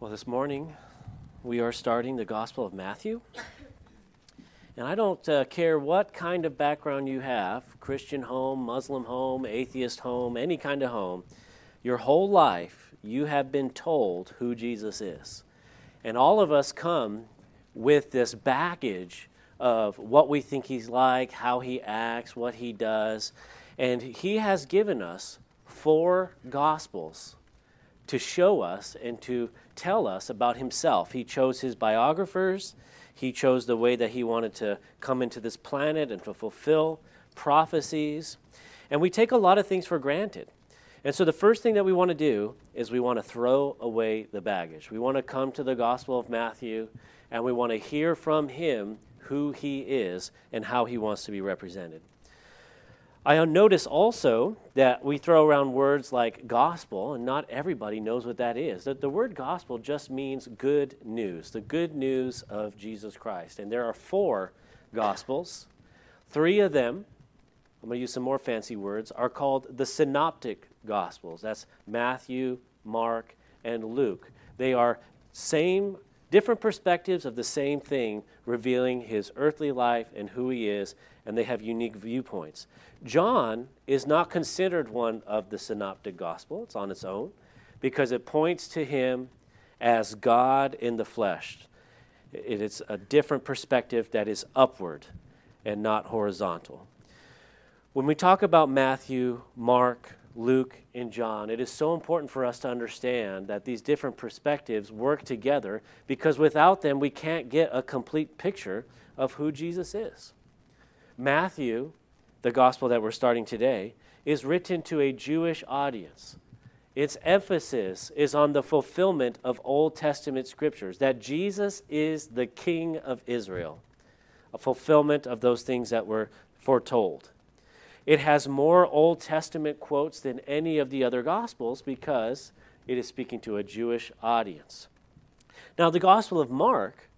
Well, this morning we are starting the Gospel of Matthew. And I don't uh, care what kind of background you have Christian home, Muslim home, atheist home, any kind of home your whole life you have been told who Jesus is. And all of us come with this baggage of what we think he's like, how he acts, what he does. And he has given us four gospels to show us and to tell us about himself. He chose his biographers, he chose the way that he wanted to come into this planet and to fulfill prophecies. And we take a lot of things for granted. And so the first thing that we want to do is we want to throw away the baggage. We want to come to the Gospel of Matthew and we want to hear from him who he is and how he wants to be represented. I notice also that we throw around words like gospel, and not everybody knows what that is. That the word gospel just means good news, the good news of Jesus Christ. And there are four gospels. Three of them, I'm going to use some more fancy words, are called the synoptic gospels. That's Matthew, Mark, and Luke. They are same different perspectives of the same thing, revealing his earthly life and who he is, and they have unique viewpoints. John is not considered one of the synoptic gospel, it's on its own, because it points to him as God in the flesh. It is a different perspective that is upward and not horizontal. When we talk about Matthew, Mark, Luke, and John, it is so important for us to understand that these different perspectives work together because without them, we can't get a complete picture of who Jesus is. Matthew, the gospel that we're starting today, is written to a Jewish audience. Its emphasis is on the fulfillment of Old Testament scriptures, that Jesus is the King of Israel, a fulfillment of those things that were foretold. It has more Old Testament quotes than any of the other Gospels because it is speaking to a Jewish audience. Now, the Gospel of Mark,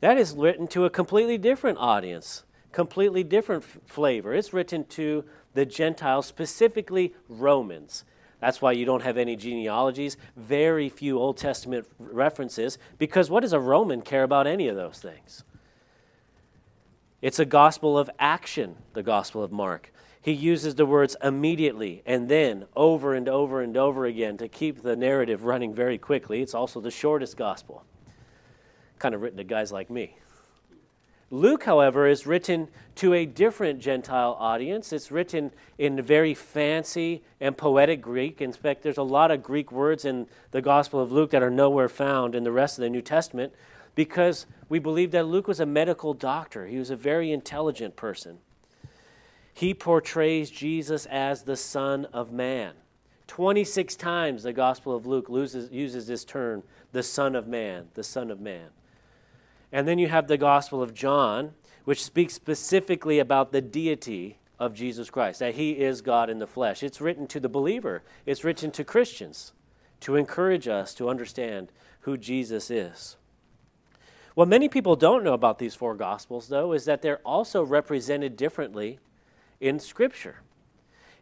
that is written to a completely different audience, completely different f- flavor. It's written to the Gentiles, specifically Romans. That's why you don't have any genealogies, very few Old Testament references, because what does a Roman care about any of those things? It's a gospel of action, the Gospel of Mark. He uses the words immediately and then over and over and over again to keep the narrative running very quickly. It's also the shortest gospel, kind of written to guys like me. Luke, however, is written to a different Gentile audience. It's written in very fancy and poetic Greek. In fact, there's a lot of Greek words in the Gospel of Luke that are nowhere found in the rest of the New Testament because we believe that Luke was a medical doctor. He was a very intelligent person. He portrays Jesus as the Son of Man. 26 times the Gospel of Luke loses, uses this term, the Son of Man, the Son of Man. And then you have the Gospel of John, which speaks specifically about the deity of Jesus Christ, that he is God in the flesh. It's written to the believer, it's written to Christians to encourage us to understand who Jesus is. What many people don't know about these four Gospels, though, is that they're also represented differently in Scripture.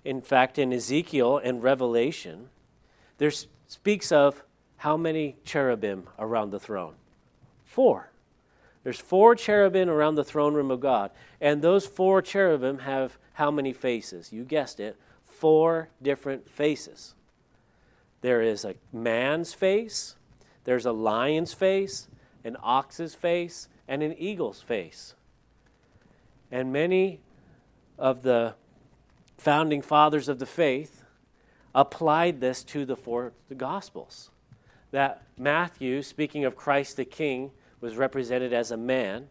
In fact, in Ezekiel and Revelation, there speaks of how many cherubim around the throne? Four. There's four cherubim around the throne room of God. And those four cherubim have how many faces? You guessed it, four different faces. There is a man's face, there's a lion's face, an ox's face, and an eagle's face. And many of the founding fathers of the faith applied this to the four the Gospels. That Matthew, speaking of Christ the King, was represented as a man.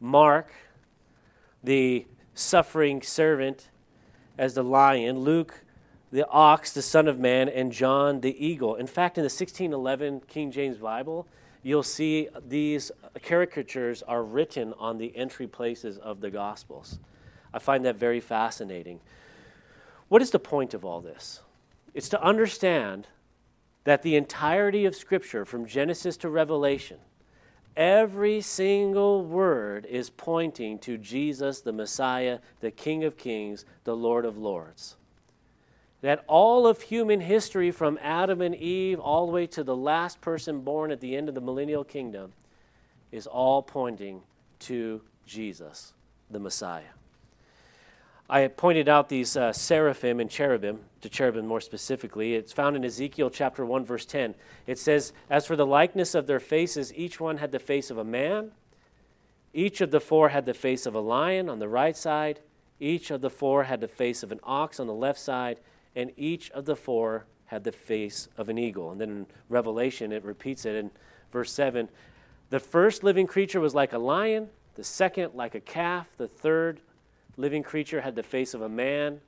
Mark, the suffering servant, as the lion. Luke, the ox, the son of man. And John, the eagle. In fact, in the 1611 King James Bible, you'll see these caricatures are written on the entry places of the Gospels. I find that very fascinating. What is the point of all this? It's to understand that the entirety of Scripture, from Genesis to Revelation, every single word is pointing to Jesus, the Messiah, the King of Kings, the Lord of Lords. that all of human history, from Adam and Eve all the way to the last person born at the end of the millennial kingdom, is all pointing to Jesus, the Messiah. I pointed out these uh, seraphim and cherubim, to cherubim more specifically. It's found in Ezekiel chapter 1, verse 10. It says, As for the likeness of their faces, each one had the face of a man. Each of the four had the face of a lion on the right side. Each of the four had the face of an ox on the left side. And each of the four had the face of an eagle. And then in Revelation, it repeats it in verse 7. The first living creature was like a lion, the second like a calf, the third living creature had the face of a man,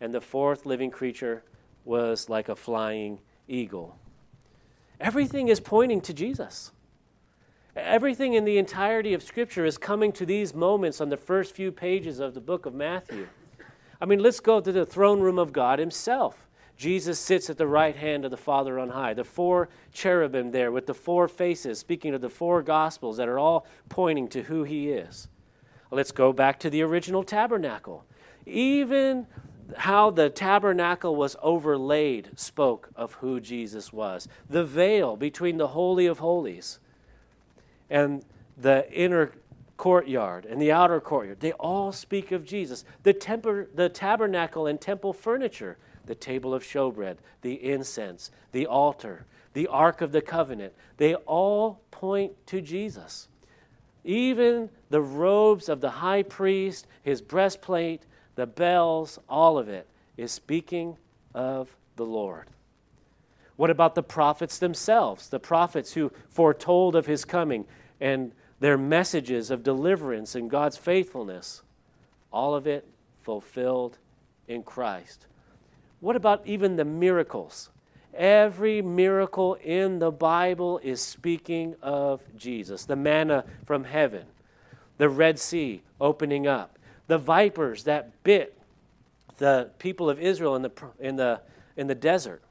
and the fourth living creature was like a flying eagle. Everything is pointing to Jesus. Everything in the entirety of Scripture is coming to these moments on the first few pages of the book of Matthew. I mean, let's go to the throne room of God Himself. Jesus sits at the right hand of the Father on high. The four cherubim there with the four faces, speaking of the four gospels that are all pointing to who He is. Let's go back to the original tabernacle. Even how the tabernacle was overlaid spoke of who Jesus was. The veil between the Holy of Holies and the inner courtyard and the outer courtyard, they all speak of Jesus. The, temper, the tabernacle and temple furniture, the table of showbread, the incense, the altar, the Ark of the Covenant, they all point to Jesus. Even the robes of the high priest, his breastplate, the bells, all of it is speaking of the Lord. What about the prophets themselves? The prophets who foretold of his coming and their messages of deliverance and God's faithfulness. All of it fulfilled in Christ. What about even the miracles? Every miracle in the Bible is speaking of Jesus. The manna from heaven, the Red Sea opening up, the vipers that bit the people of Israel in the, in the, in the desert.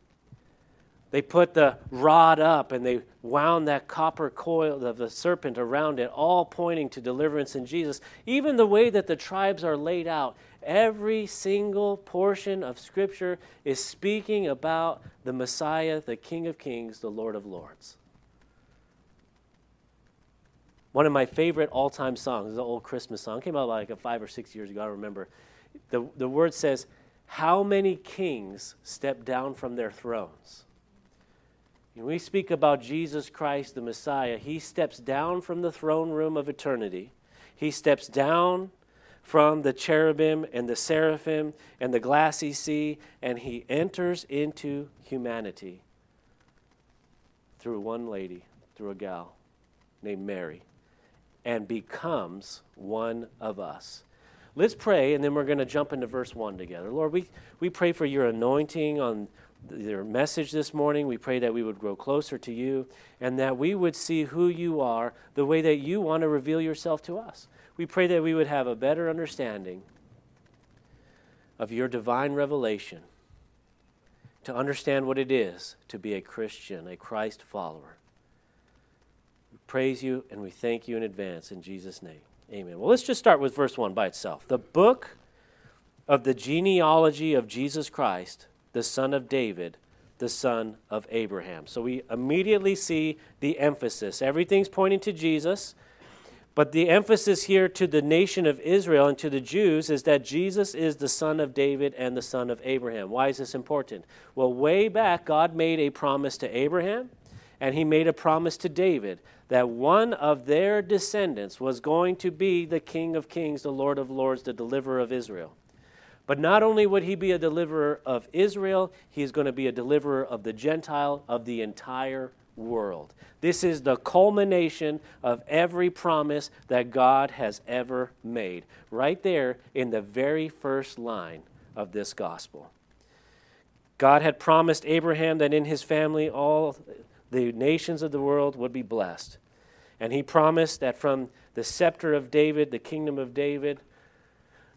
They put the rod up and they wound that copper coil of the serpent around it, all pointing to deliverance in Jesus. Even the way that the tribes are laid out, every single portion of Scripture is speaking about the Messiah, the King of Kings, the Lord of Lords. One of my favorite all time songs is an old Christmas song. Came out like five or six years ago, I remember. The, the word says, How many kings stepped down from their thrones? When we speak about Jesus Christ, the Messiah, he steps down from the throne room of eternity. He steps down from the cherubim and the seraphim and the glassy sea, and he enters into humanity through one lady, through a gal named Mary, and becomes one of us. Let's pray, and then we're going to jump into verse 1 together. Lord, we, we pray for your anointing on your message this morning. We pray that we would grow closer to you and that we would see who you are the way that you want to reveal yourself to us. We pray that we would have a better understanding of your divine revelation to understand what it is to be a Christian, a Christ follower. We praise you and we thank you in advance in Jesus' name. Amen. Well, let's just start with verse 1 by itself. The book of the genealogy of Jesus Christ the son of David, the son of Abraham. So we immediately see the emphasis. Everything's pointing to Jesus, but the emphasis here to the nation of Israel and to the Jews is that Jesus is the son of David and the son of Abraham. Why is this important? Well, way back, God made a promise to Abraham and he made a promise to David that one of their descendants was going to be the King of Kings, the Lord of Lords, the deliverer of Israel. But not only would he be a deliverer of Israel, he is going to be a deliverer of the Gentile, of the entire world. This is the culmination of every promise that God has ever made, right there in the very first line of this gospel. God had promised Abraham that in his family all the nations of the world would be blessed. And he promised that from the scepter of David, the kingdom of David,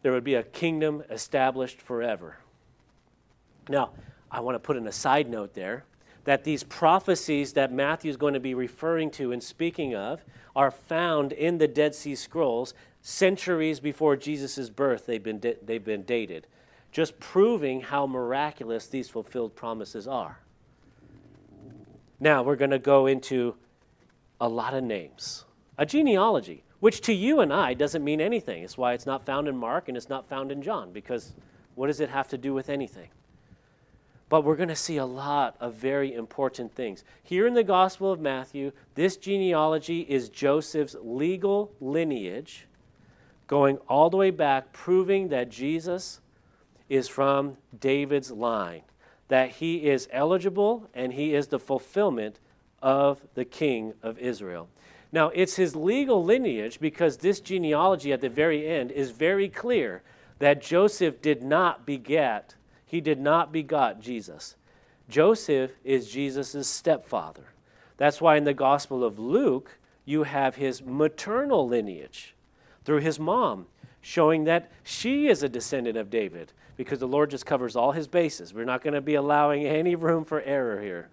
there would be a kingdom established forever. Now, I want to put in a side note there that these prophecies that Matthew is going to be referring to and speaking of are found in the Dead Sea Scrolls centuries before Jesus' birth. They've been, they've been dated. just proving how miraculous these fulfilled promises are. Now we're going to go into a lot of names, a genealogy, which to you and I doesn't mean anything. It's why it's not found in Mark and it's not found in John, because what does it have to do with anything? But we're going to see a lot of very important things. Here in the Gospel of Matthew, this genealogy is Joseph's legal lineage, going all the way back, proving that Jesus is from David's line, that he is eligible and he is the fulfillment of the king of Israel. Now, it's his legal lineage because this genealogy at the very end is very clear that Joseph did not beget he did not begot Jesus. Joseph is Jesus' stepfather. That's why in the Gospel of Luke, you have his maternal lineage through his mom, showing that she is a descendant of David, because the Lord just covers all his bases. We're not going to be allowing any room for error here.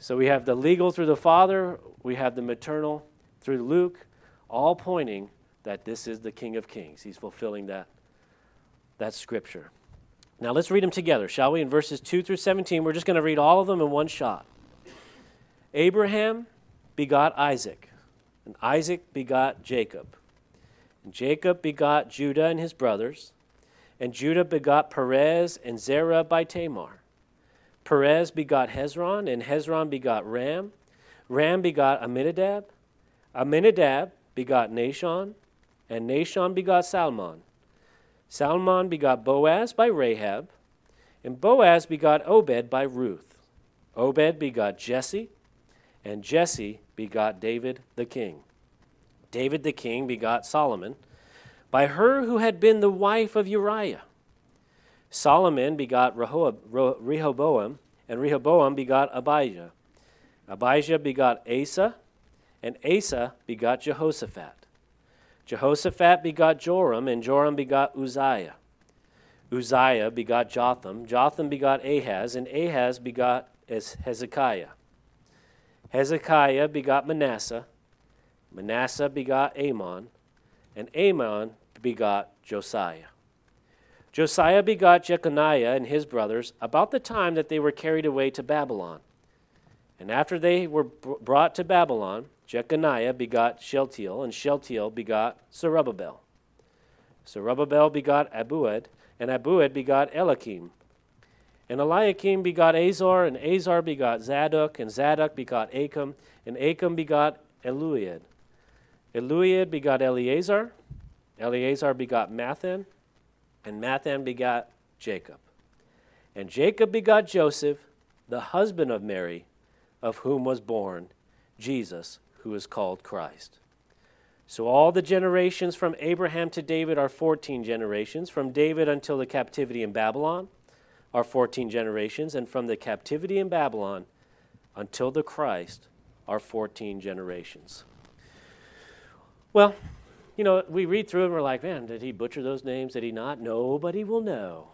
So we have the legal through the father, we have the maternal through Luke, all pointing that this is the King of Kings. He's fulfilling that, that scripture. Now let's read them together, shall we? In verses 2 through 17, we're just going to read all of them in one shot. Abraham begot Isaac, and Isaac begot Jacob. And Jacob begot Judah and his brothers, and Judah begot Perez and Zerah by Tamar. Perez begot Hezron, and Hezron begot Ram. Ram begot Aminadab. Aminadab begot Nahshon, and Nahshon begot Salmon. Salmon begot Boaz by Rahab, and Boaz begot Obed by Ruth. Obed begot Jesse, and Jesse begot David the king. David the king begot Solomon by her who had been the wife of Uriah. Solomon begot Rehoboam, and Rehoboam begot Abijah. Abijah begot Asa, and Asa begot Jehoshaphat. Jehoshaphat begot Joram, and Joram begot Uzziah. Uzziah begot Jotham, Jotham begot Ahaz, and Ahaz begot Hezekiah. Hezekiah begot Manasseh, Manasseh begot Amon, and Amon begot Josiah. Josiah begot Jeconiah and his brothers about the time that they were carried away to Babylon. And after they were brought to Babylon, Jeconiah begot Shealtiel, and Shealtiel begot Zerubbabel. Zerubbabel begot Abiud, and Abiud begot Eliakim. And Eliakim begot Azor, and Azor begot Zadok, and Zadok begot Achim, and Achim begot Eliud. Eliud begot Eleazar, Eleazar begot Matthan, and Matthan begot Jacob. And Jacob begot Joseph, the husband of Mary, of whom was born Jesus, who is called Christ. So all the generations from Abraham to David are 14 generations. From David until the captivity in Babylon are 14 generations. And from the captivity in Babylon until the Christ are 14 generations. Well, you know, we read through and we're like, man, did he butcher those names? Did he not? Nobody will know.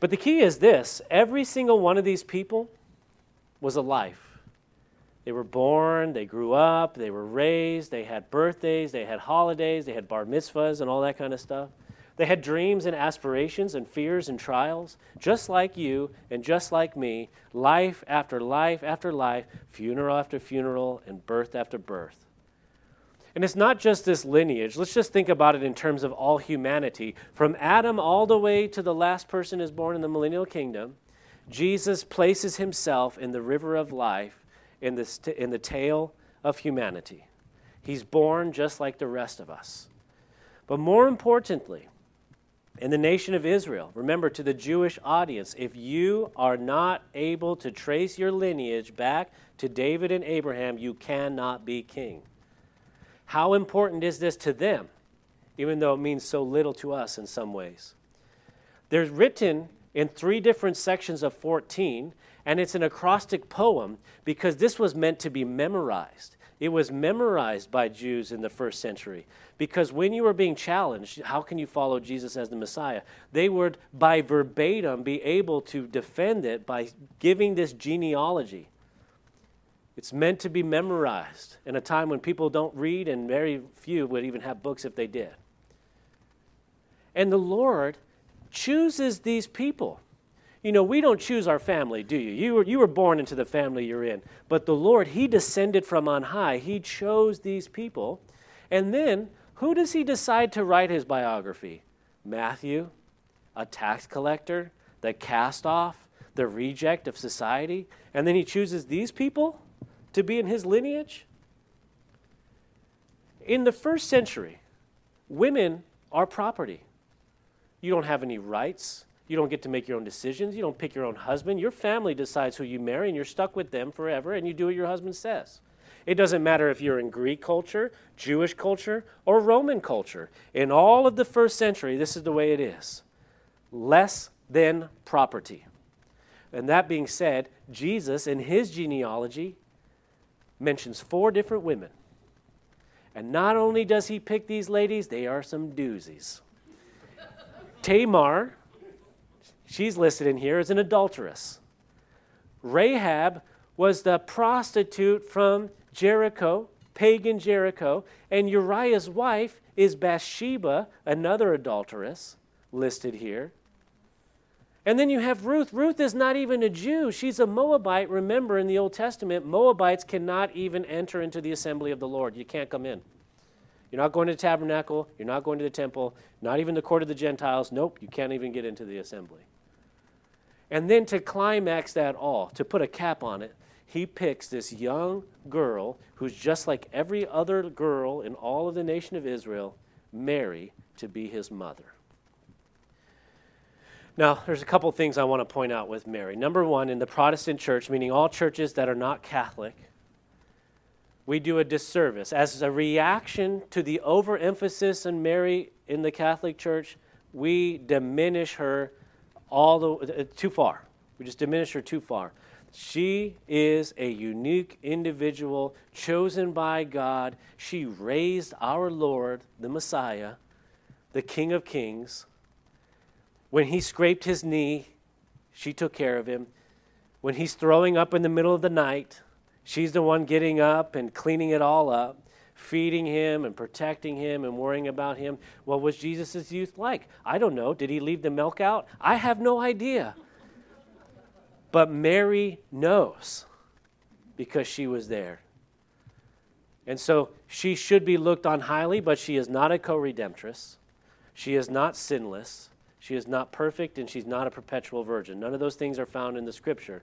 but the key is this every single one of these people was a life they were born, they grew up, they were raised, they had birthdays, they had holidays, they had bar mitzvahs and all that kind of stuff. They had dreams and aspirations and fears and trials, just like you and just like me, life after life after life, funeral after funeral, and birth after birth. And it's not just this lineage. Let's just think about it in terms of all humanity. From Adam all the way to the last person is born in the millennial kingdom, Jesus places himself in the river of life in the, st- in the tale of humanity. He's born just like the rest of us. But more importantly, in the nation of Israel, remember to the Jewish audience, if you are not able to trace your lineage back to David and Abraham, you cannot be king. How important is this to them, even though it means so little to us in some ways? There's written in three different sections of 14 and it's an acrostic poem because this was meant to be memorized. It was memorized by Jews in the first century because when you were being challenged, how can you follow Jesus as the Messiah? They would, by verbatim, be able to defend it by giving this genealogy. It's meant to be memorized in a time when people don't read and very few would even have books if they did. And the Lord chooses these people. You know, we don't choose our family, do you? You were, you were born into the family you're in. But the Lord, He descended from on high. He chose these people. And then, who does He decide to write His biography? Matthew, a tax collector, the cast off, the reject of society. And then He chooses these people to be in His lineage? In the first century, women are property. You don't have any rights. You don't get to make your own decisions. You don't pick your own husband. Your family decides who you marry, and you're stuck with them forever, and you do what your husband says. It doesn't matter if you're in Greek culture, Jewish culture, or Roman culture. In all of the first century, this is the way it is less than property. And that being said, Jesus, in his genealogy, mentions four different women. And not only does he pick these ladies, they are some doozies. Tamar, she's listed in here as an adulteress. Rahab was the prostitute from Jericho, pagan Jericho, and Uriah's wife is Bathsheba, another adulteress, listed here. And then you have Ruth. Ruth is not even a Jew. She's a Moabite. Remember, in the Old Testament, Moabites cannot even enter into the assembly of the Lord. You can't come in. You're not going to the tabernacle. You're not going to the temple. Not even the court of the Gentiles. Nope, you can't even get into the assembly. And then to climax that all, to put a cap on it, he picks this young girl who's just like every other girl in all of the nation of Israel, Mary, to be his mother. Now, there's a couple things I want to point out with Mary. Number one, in the Protestant church, meaning all churches that are not Catholic, we do a disservice. As a reaction to the overemphasis on Mary in the Catholic Church, we diminish her all the uh, too far. We just diminish her too far. She is a unique individual chosen by God. She raised our Lord, the Messiah, the King of Kings. When he scraped his knee, she took care of him. When he's throwing up in the middle of the night, She's the one getting up and cleaning it all up, feeding him and protecting him and worrying about him. What was Jesus' youth like? I don't know. Did he leave the milk out? I have no idea. But Mary knows because she was there. And so she should be looked on highly, but she is not a co redemptress. She is not sinless. She is not perfect, and she's not a perpetual virgin. None of those things are found in the scripture.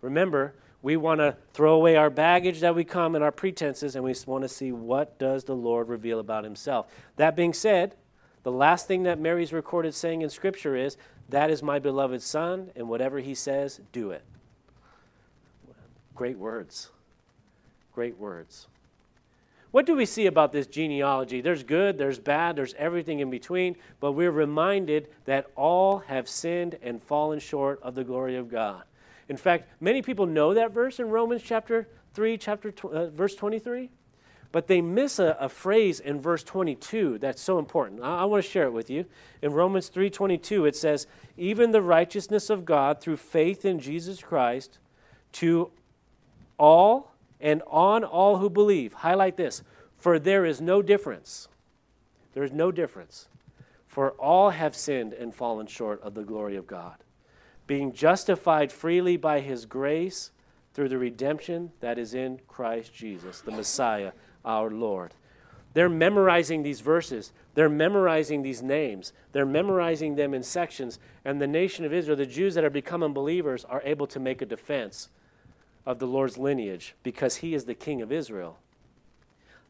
Remember, we want to throw away our baggage that we come and our pretenses and we want to see what does the lord reveal about himself that being said the last thing that mary's recorded saying in scripture is that is my beloved son and whatever he says do it great words great words what do we see about this genealogy? There's good, there's bad, there's everything in between, but we're reminded that all have sinned and fallen short of the glory of God. In fact, many people know that verse in Romans chapter 3, chapter tw- uh, verse 23, but they miss a, a, phrase in verse 22 that's so important. I, I want to share it with you. In Romans 3:22 it says, "Even the righteousness of God through faith in Jesus Christ to all and on all who believe." Highlight this, "For there is no difference." There is no difference. For all have sinned and fallen short of the glory of God being justified freely by his grace through the redemption that is in Christ Jesus, the Messiah, our Lord. They're memorizing these verses. They're memorizing these names. They're memorizing them in sections. And the nation of Israel, the Jews that are becoming believers, are able to make a defense of the Lord's lineage because he is the king of Israel.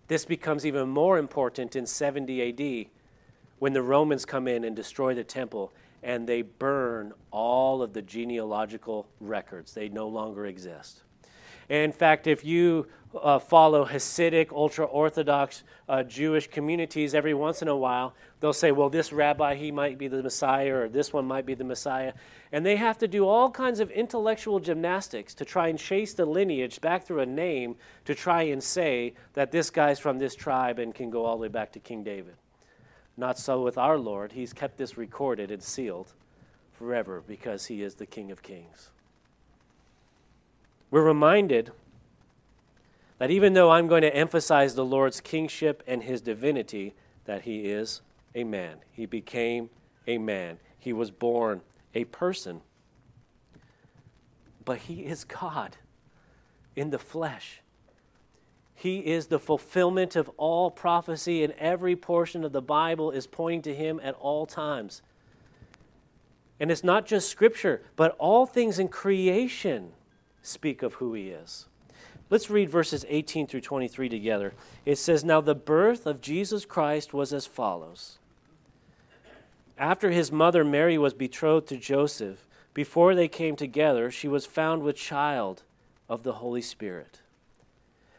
This becomes even more important in 70 AD when the Romans come in and destroy the temple and they burn all of the genealogical records. They no longer exist. In fact, if you uh, follow Hasidic, ultra Orthodox uh, Jewish communities, every once in a while, they'll say, well, this rabbi, he might be the Messiah, or this one might be the Messiah. And they have to do all kinds of intellectual gymnastics to try and chase the lineage back through a name to try and say that this guy's from this tribe and can go all the way back to King David. Not so with our Lord. He's kept this recorded and sealed forever because he is the King of Kings. We're reminded that even though I'm going to emphasize the Lord's kingship and his divinity, that he is a man. He became a man. He was born a person. But he is God in the flesh. He is the fulfillment of all prophecy, and every portion of the Bible is pointing to him at all times. And it's not just scripture, but all things in creation speak of who he is. Let's read verses 18 through 23 together. It says, Now the birth of Jesus Christ was as follows. After his mother Mary was betrothed to Joseph, before they came together, she was found with child of the Holy Spirit.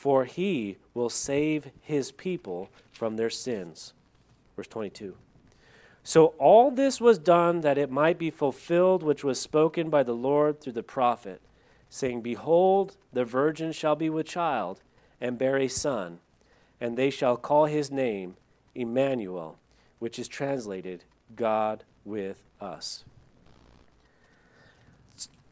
for he will save his people from their sins. Verse 22. So all this was done that it might be fulfilled which was spoken by the Lord through the prophet, saying, Behold, the virgin shall be with child, and bear a son, and they shall call his name Emmanuel, which is translated God with us.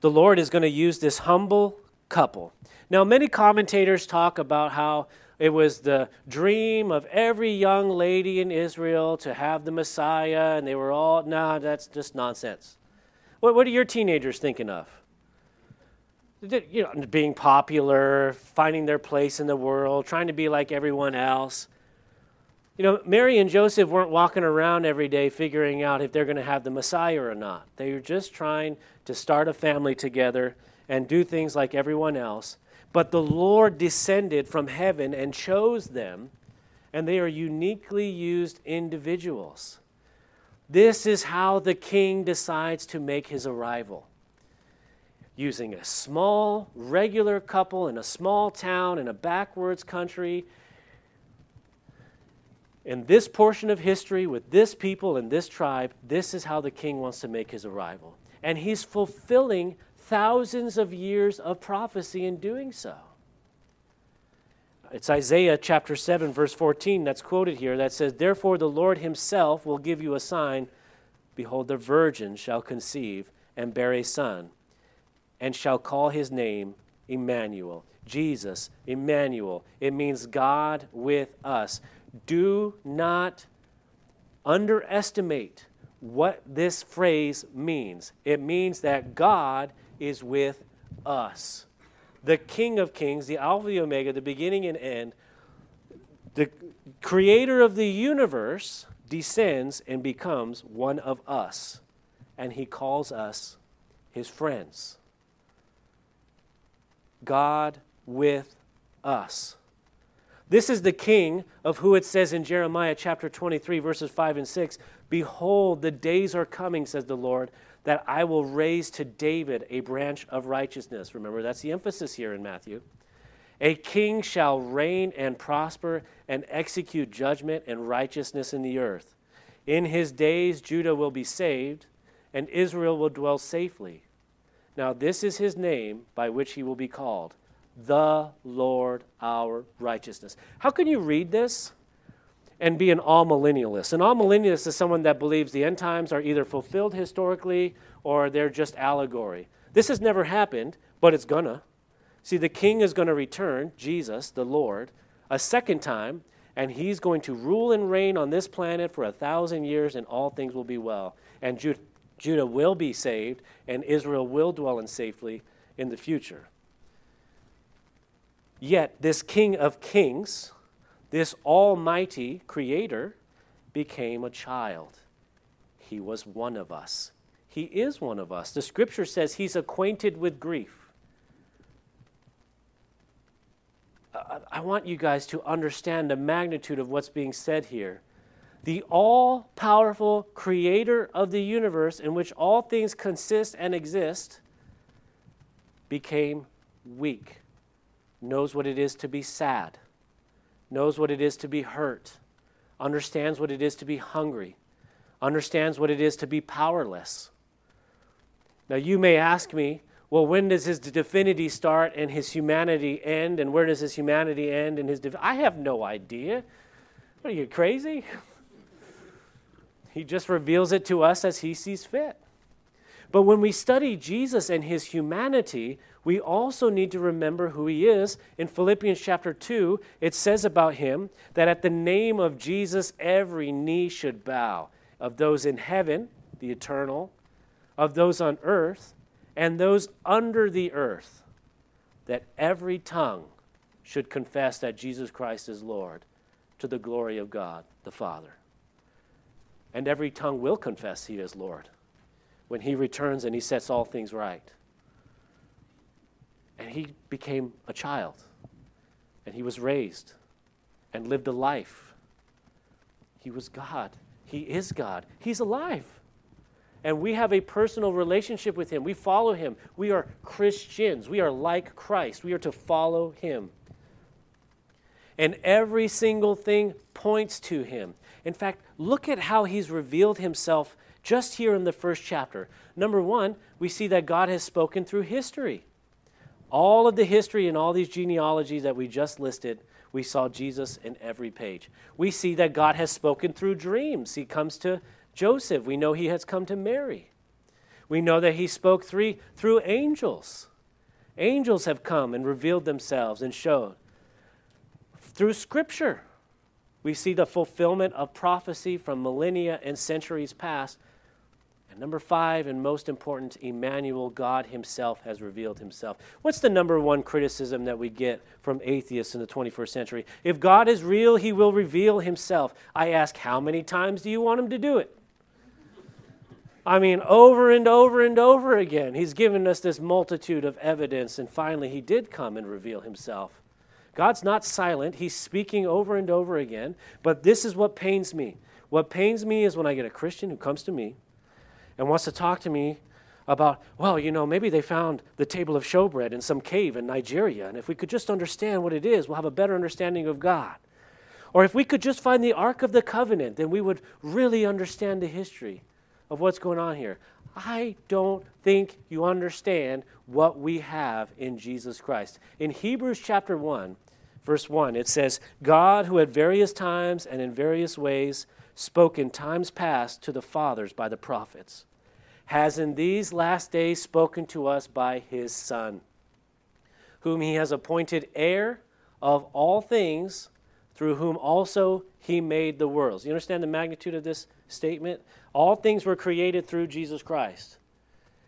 The Lord is going to use this humble couple now, many commentators talk about how it was the dream of every young lady in Israel to have the Messiah, and they were all, nah, that's just nonsense. What, what are your teenagers thinking of? You know, being popular, finding their place in the world, trying to be like everyone else. You know, Mary and Joseph weren't walking around every day figuring out if they're going to have the Messiah or not. They were just trying to start a family together and do things like everyone else but the Lord descended from heaven and chose them, and they are uniquely used individuals. This is how the king decides to make his arrival. Using a small, regular couple in a small town in a backwards country, in this portion of history, with this people and this tribe, this is how the king wants to make his arrival. And he's fulfilling thousands of years of prophecy in doing so. It's Isaiah chapter 7, verse 14, that's quoted here, that says, Therefore the Lord himself will give you a sign. Behold, the virgin shall conceive and bear a son, and shall call his name Emmanuel. Jesus, Emmanuel. It means God with us. Do not underestimate what this phrase means. It means that God is with us. The King of Kings, the Alpha, the Omega, the beginning and end, the creator of the universe descends and becomes one of us. And he calls us his friends. God with us. This is the king of who it says in Jeremiah chapter 23, verses 5 and 6 Behold, the days are coming, says the Lord, that I will raise to David a branch of righteousness. Remember, that's the emphasis here in Matthew. A king shall reign and prosper and execute judgment and righteousness in the earth. In his days, Judah will be saved, and Israel will dwell safely. Now, this is his name by which he will be called the Lord our righteousness. How can you read this and be an amillennialist. An amillennialist is someone that believes the end times are either fulfilled historically or they're just allegory. This has never happened, but it's gonna. See, the king is to return, Jesus, the Lord, a second time, and he's going to rule and reign on this planet for a thousand years, and all things will be well. And Judah, Judah will be saved, and Israel will dwell in safely in the future. Yet, this King of Kings, this almighty creator became a child. He was one of us. He is one of us. The scripture says he's acquainted with grief. I want you guys to understand the magnitude of what's being said here. The all powerful creator of the universe, in which all things consist and exist, became weak, knows what it is to be sad knows what it is to be hurt, understands what it is to be hungry, understands what it is to be powerless. Now, you may ask me, well, when does his divinity start and his humanity end? And where does his humanity end and his div- I have no idea. What are you, crazy? he just reveals it to us as he sees fit. But when we study Jesus and his humanity, we also need to remember who he is. In Philippians chapter 2, it says about him that at the name of Jesus, every knee should bow of those in heaven, the eternal, of those on earth, and those under the earth, that every tongue should confess that Jesus Christ is Lord to the glory of God the Father. And every tongue will confess he is Lord when he returns and he sets all things right. And he became a child, and he was raised and lived a life. He was God. He is God. He's alive. And we have a personal relationship with him. We follow him. We are Christians. We are like Christ. We are to follow him. And every single thing points to him. In fact, look at how he's revealed himself just here in the first chapter. Number one, we see that God has spoken through history. All of the history and all these genealogies that we just listed, we saw Jesus in every page. We see that God has spoken through dreams. He comes to Joseph. We know he has come to Mary. We know that he spoke through, through angels. Angels have come and revealed themselves and showed. Through Scripture, we see the fulfillment of prophecy from millennia and centuries past number five, and most important, Emmanuel, God Himself has revealed Himself. What's the number one criticism that we get from atheists in the 21st century? If God is real, He will reveal Himself. I ask, how many times do you want Him to do it? I mean, over and over and over again. He's given us this multitude of evidence, and finally, He did come and reveal Himself. God's not silent, He's speaking over and over again, but this is what pains me. What pains me is when I get a Christian who comes to me and wants to talk to me about, well, you know, maybe they found the table of showbread in some cave in Nigeria, and if we could just understand what it is, we'll have a better understanding of God. Or if we could just find the Ark of the Covenant, then we would really understand the history of what's going on here. I don't think you understand what we have in Jesus Christ. In Hebrews chapter 1, verse 1, it says, God, who at various times and in various ways spoke in times past to the fathers by the prophets has in these last days spoken to us by his Son, whom he has appointed heir of all things, through whom also he made the worlds. You understand the magnitude of this statement? All things were created through Jesus Christ.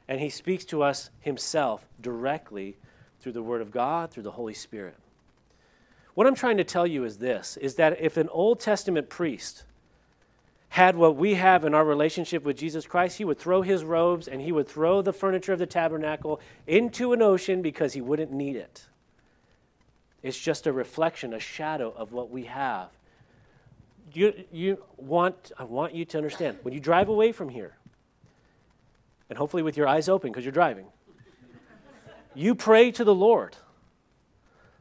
And he speaks to us himself directly through the Word of God, through the Holy Spirit. What I'm trying to tell you is this is that if an Old Testament priest had what we have in our relationship with Jesus Christ, he would throw his robes and he would throw the furniture of the tabernacle into an ocean because he wouldn't need it. It's just a reflection, a shadow of what we have. You, you want, I want you to understand when you drive away from here, and hopefully with your eyes open because you're driving, you pray to the Lord.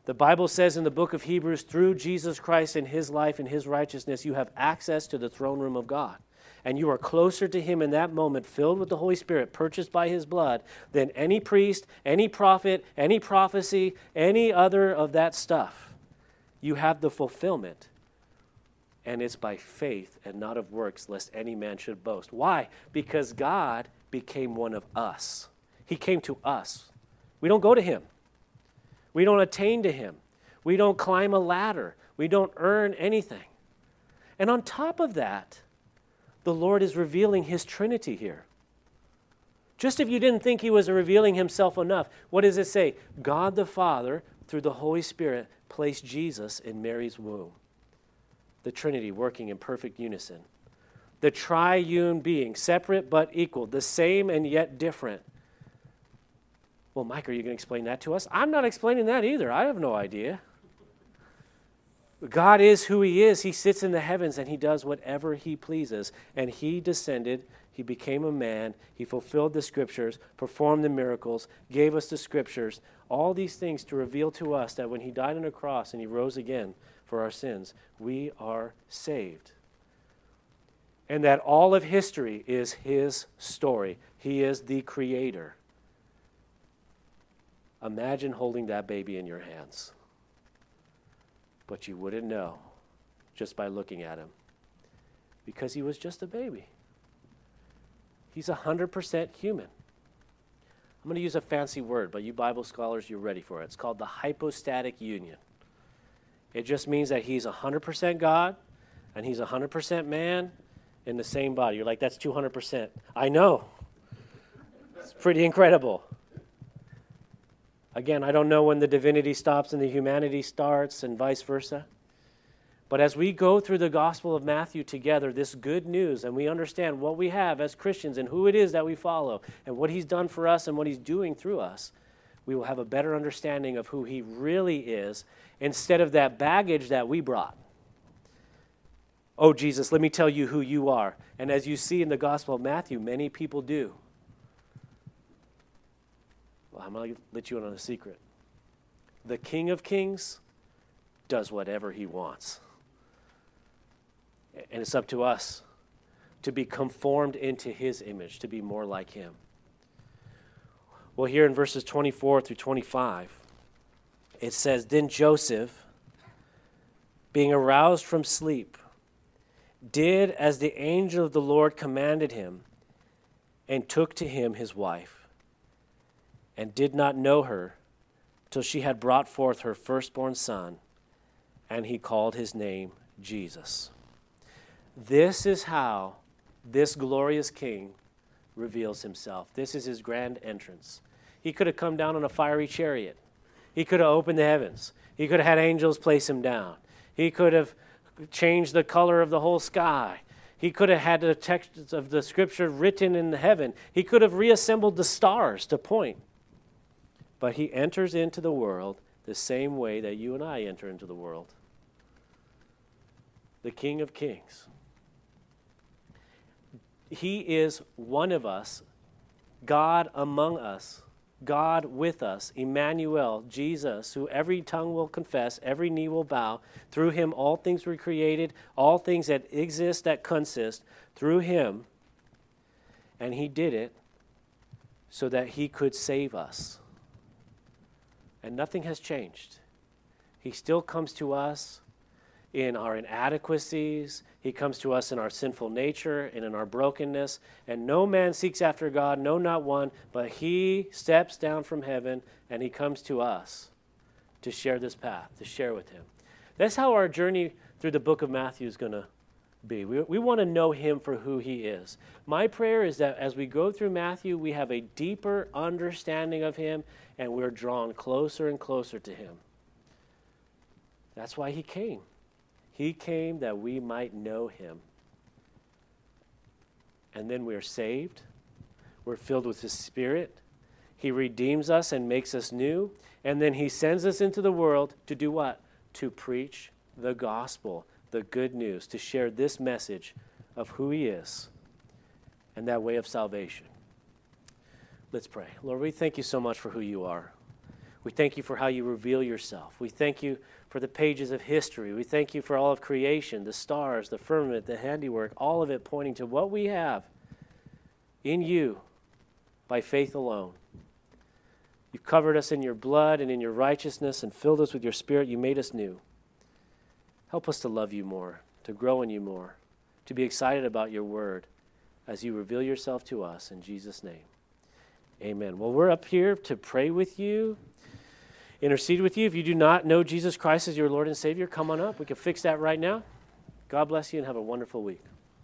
The Bible says in the book of Hebrews, through Jesus Christ and his life and his righteousness, you have access to the throne room of God. And you are closer to him in that moment, filled with the Holy Spirit, purchased by his blood, than any priest, any prophet, any prophecy, any other of that stuff. You have the fulfillment. And it's by faith and not of works, lest any man should boast. Why? Because God became one of us. He came to us. We don't go to him. We don't attain to Him. We don't climb a ladder. We don't earn anything. And on top of that, the Lord is revealing His Trinity here. Just if you didn't think He was revealing Himself enough, what does it say? God the Father, through the Holy Spirit, placed Jesus in Mary's womb. The Trinity working in perfect unison. The triune being, separate but equal, the same and yet different well, Mike, are you going to explain that to us? I'm not explaining that either. I have no idea. God is who He is. He sits in the heavens and He does whatever He pleases. And He descended, He became a man, He fulfilled the scriptures, performed the miracles, gave us the scriptures, all these things to reveal to us that when He died on a cross and He rose again for our sins, we are saved. and that all of history is His story. He is the creator. Imagine holding that baby in your hands. But you wouldn't know just by looking at him because he was just a baby. He's 100% human. I'm going to use a fancy word, but you Bible scholars, you're ready for it. It's called the hypostatic union. It just means that he's 100% God and he's 100% man in the same body. You're like, that's 200%. I know. It's pretty incredible. Again, I don't know when the divinity stops and the humanity starts, and vice versa. But as we go through the Gospel of Matthew together, this good news, and we understand what we have as Christians and who it is that we follow, and what He's done for us and what He's doing through us, we will have a better understanding of who He really is instead of that baggage that we brought. Oh, Jesus, let me tell you who you are. And as you see in the Gospel of Matthew, many people do. Well, I'm going to let you in on a secret. The King of Kings does whatever he wants. And it's up to us to be conformed into his image, to be more like him. Well, here in verses 24 through 25, it says Then Joseph, being aroused from sleep, did as the angel of the Lord commanded him, and took to him his wife, and did not know her till she had brought forth her firstborn son, and he called his name Jesus. This is how this glorious king reveals himself. This is his grand entrance. He could have come down on a fiery chariot. He could have opened the heavens. He could have had angels place him down. He could have changed the color of the whole sky. He could have had the text of the scripture written in the heaven. He could have reassembled the stars to point. But he enters into the world the same way that you and I enter into the world the King of Kings. He is one of us, God among us, God with us, Emmanuel, Jesus, who every tongue will confess, every knee will bow. Through him, all things were created, all things that exist, that consist, through him. And he did it so that he could save us. And nothing has changed. He still comes to us in our inadequacies. He comes to us in our sinful nature and in our brokenness. And no man seeks after God, no, not one, but He steps down from heaven and He comes to us to share this path, to share with Him. That's how our journey through the book of Matthew is going to be. We, we want to know Him for who He is. My prayer is that as we go through Matthew, we have a deeper understanding of Him and we're drawn closer and closer to Him. That's why He came. He came that we might know him. And then we're saved. We're filled with his spirit. He redeems us and makes us new. And then he sends us into the world to do what? To preach the gospel, the good news, to share this message of who he is and that way of salvation. Let's pray. Lord, we thank you so much for who you are. We thank you for how you reveal yourself. We thank you for the pages of history. We thank you for all of creation, the stars, the firmament, the handiwork, all of it pointing to what we have in you by faith alone. You've covered us in your blood and in your righteousness and filled us with your spirit. You made us new. Help us to love you more, to grow in you more, to be excited about your word as you reveal yourself to us in Jesus' name. Amen. Well, we're up here to pray with you intercede with you. If you do not know Jesus Christ as your Lord and Savior, come on up. We can fix that right now. God bless you and have a wonderful week.